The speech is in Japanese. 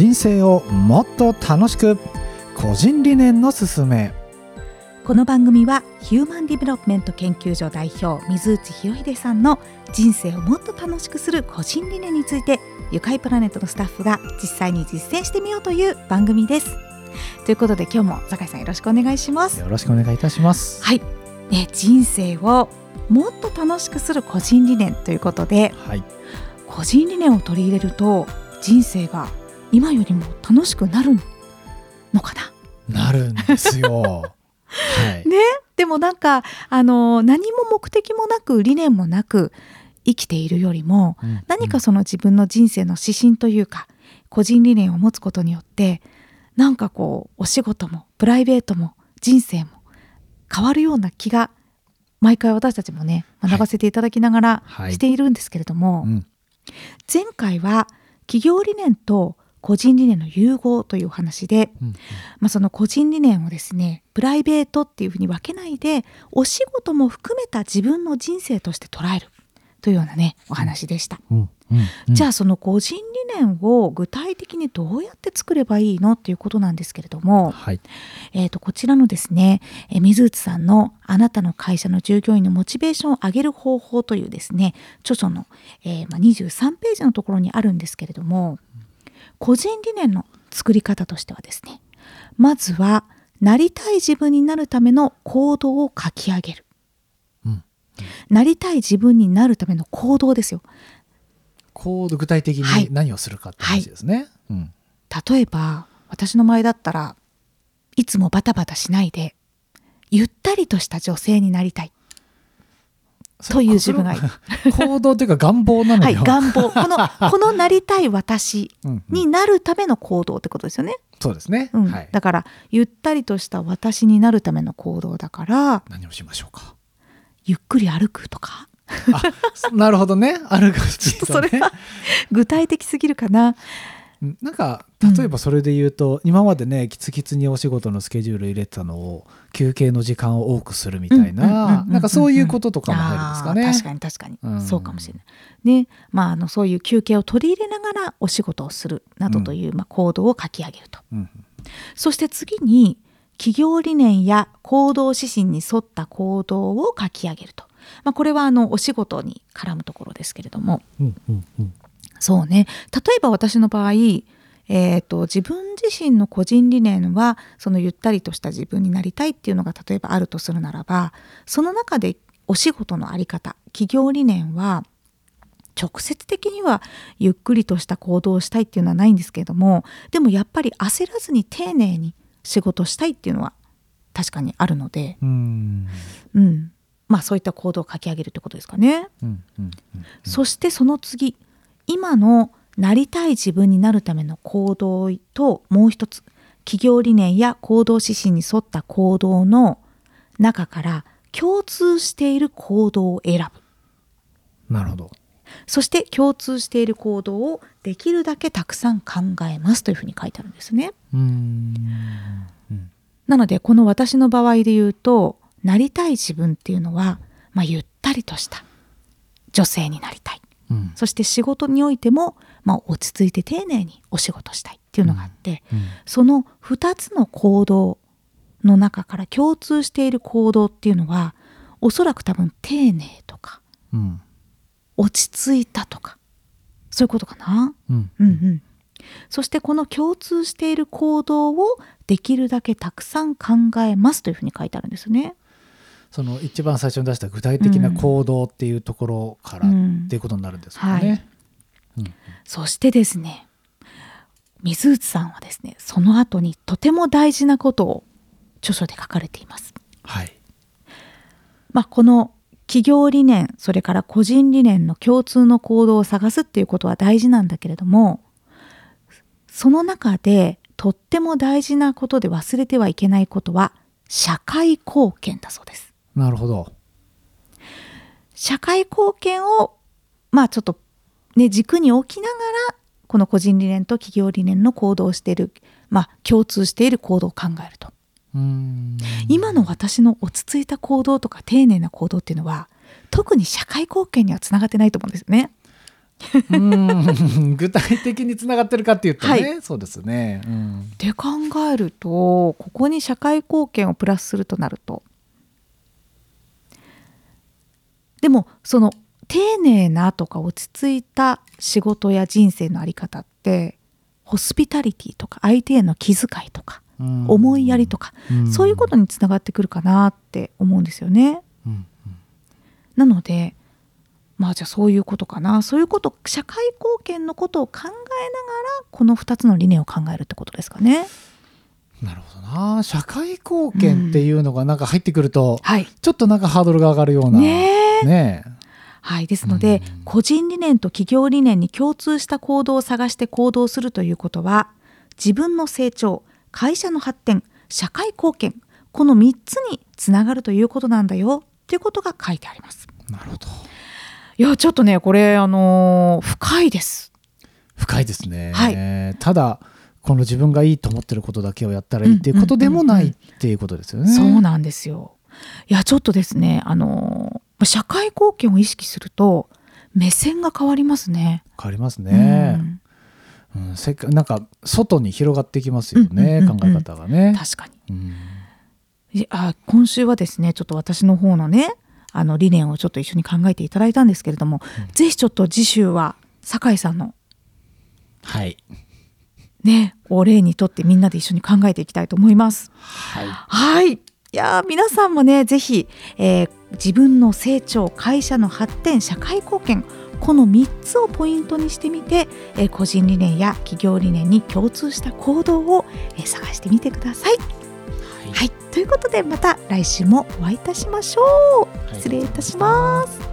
人生をもっと楽しく個人理念のすすめ。この番組はヒューマンディベロップメント研究所代表水内博秀さんの人生をもっと楽しくする個人理念についてゆかいプラネットのスタッフが実際に実践してみようという番組です。ということで今日も酒井さんよろしくお願いします。よろしくお願いいたします。はい、ね、人生をもっと楽しくする個人理念ということではい。個人理念を取り入れると人生が今よりも楽しくなるの？かな？なるんですよ。はい。ね？でもなんかあの何も目的もなく理念もなく生きているよりもうん何かその自分の人生の指針というか個人理念を持つことによってなんかこうお仕事もプライベートも人生も変わるような気が毎回私たちもねはい。学ばせていただきながらはい。しているんですけれども、うん。前回は企業理念と個人理念の融合というお話で、うんまあ、その個人理念をですねプライベートっていうふうに分けないでお仕事も含めた自分の人生として捉えるというようなねお話でした。うんうんうん。じゃあその個人理念を具体的にどうやって作ればいいのっていうことなんですけれども、はい。えー、とこちらのですね、えー水内さんの「あなたの会社の従業員のモチベーションを上げる方法」というですね著書の、えーまあ、23ページのところにあるんですけれども個人理念の作り方としてはですねまずはなりたい自分になるための行動を書き上げる。うん。なりたい自分になるための行動ですよ。こう具体的はい。に何をするかって話ですね、うん。例えば私の前だったらいつもバタバタしないでゆったりとした女性になりたいという自分がいる。行動というか願望なのはいよ、願望。この このなりたい私うんうん。になるための行動ってことですよね、そうですね、うん。はい。だからゆったりとした私になるための行動だから何をしましょうか？ゆっくり歩くとか。あなるほどね。歩くね。それは具体的すぎるかな。うんなんか例えばそれで言うと、今までねキツキツにお仕事のスケジュール入れてたのを休憩の時間を多くするみたいうんうんうんうんなうんなんかそういうこととかも入るんですかね。確かに確かに、うんそうかもしれない。ねまあ、あのそういう休憩を取り入れながらお仕事をするなどという、まあ、行動を書き上げると。うんそして次に企業理念や行動指針に沿った行動を書き上げると。まあ、これはあのお仕事に絡むところですけれどもうんうんうんそうね。例えば私の場合、えー、と自分自身の個人理念はそのゆったりとした自分になりたいっていうのが例えばあるとするならばその中でお仕事の在り方企業理念は直接的にはゆっくりとした行動をしたいっていうのはないんですけれどもでもやっぱり焦らずに丁寧に仕事したいっていうのは確かにあるので、うん。うん、まあそういった行動を書き上げるってことですかね。うんうんうん。そしてその次今のなりたい自分になるための行動ともう一つ企業理念や行動指針に沿った行動の中から共通している行動を選ぶ。なるほど。そして共通している行動をできるだけたくさん考えます。というふうに書いてあるんですね。うん。うん。なのでこの私の場合で言うとなりたい自分っていうのは、まあ、ゆったりとした女性になりたいうん。そして仕事においても、まあ、落ち着いて丁寧にお仕事したいっていうのがあって、うん。その2つの行動の中から共通している行動っていうのはおそらく多分丁寧とかうん。落ち着いたとかそういうことかな？うん。うんうん、そしてこの共通している行動をできるだけたくさん考えますというふうに書いてあるんですね。その一番最初に出した具体的な行動っていうところからっうんていうことになるんですかね。うんそしてですね水内さんはですねその後にとても大事なことを著書で書かれています。はい。まあ、この企業理念それから個人理念の共通の行動を探すっていうことは大事なんだけれどもその中でとっても大事なことで忘れてはいけないことは社会貢献だそうです。なるほど。社会貢献をまあちょっとね軸に置きながらこの個人理念と企業理念の行動をしているまあ共通している行動を考えると。うん。今の私の落ち着いた行動とか丁寧な行動っていうのは特に社会貢献にはつながってないと思うんですよね。うん。具体的につながってるかっていうとね、はい。そうですね、うん。って考えるとここに社会貢献をプラスするとなるとでもその丁寧なとか落ち着いた仕事や人生のあり方ってホスピタリティとか相手への気遣いとかうん。思いやりとか、うん。そういうことにつながってくるかなって思うんですよね。うんなのでまあじゃあそういうことかな。そういうこと社会貢献のことを考えながらこの2つの理念を考えるってことですかね。なるほどな。社会貢献っていうのがなんか入ってくると、はい、ちょっとなんかハードルが上がるような。ねえねはい、ですので、うん個人理念と企業理念に共通した行動を探して行動するということは自分の成長会社の発展社会貢献この3つにつながるということなんだよということが書いてあります。なるほどいやちょっとねこれあのー深いです。深いですね、はただこの自分がいいと思ってることだけをやったらいいっていうことでもないっていうことですよね。そうなんですよ。いやちょっとですねあのー社会貢献を意識すると目線が変わりますね。変わりますね、うん。せっかなんか外に広がっていきますよね、うんうんうんうん。考え方がね。確かに。うん。いあ今週はですねちょっと私の方のねあの理念をちょっと一緒に考えていただいたんですけれども、ぜひちょっと次週は酒井さんのはい、ねお礼にとってみんなで一緒に考えていきたいと思います。はい。はいいやー皆さんもねぜひ、えー自分の成長会社の発展社会貢献この3つをポイントにしてみて、えー個人理念や企業理念に共通した行動を、えー探してみてください。はい、ということでまた来週もお会いいたしましょう。はい失礼いたします。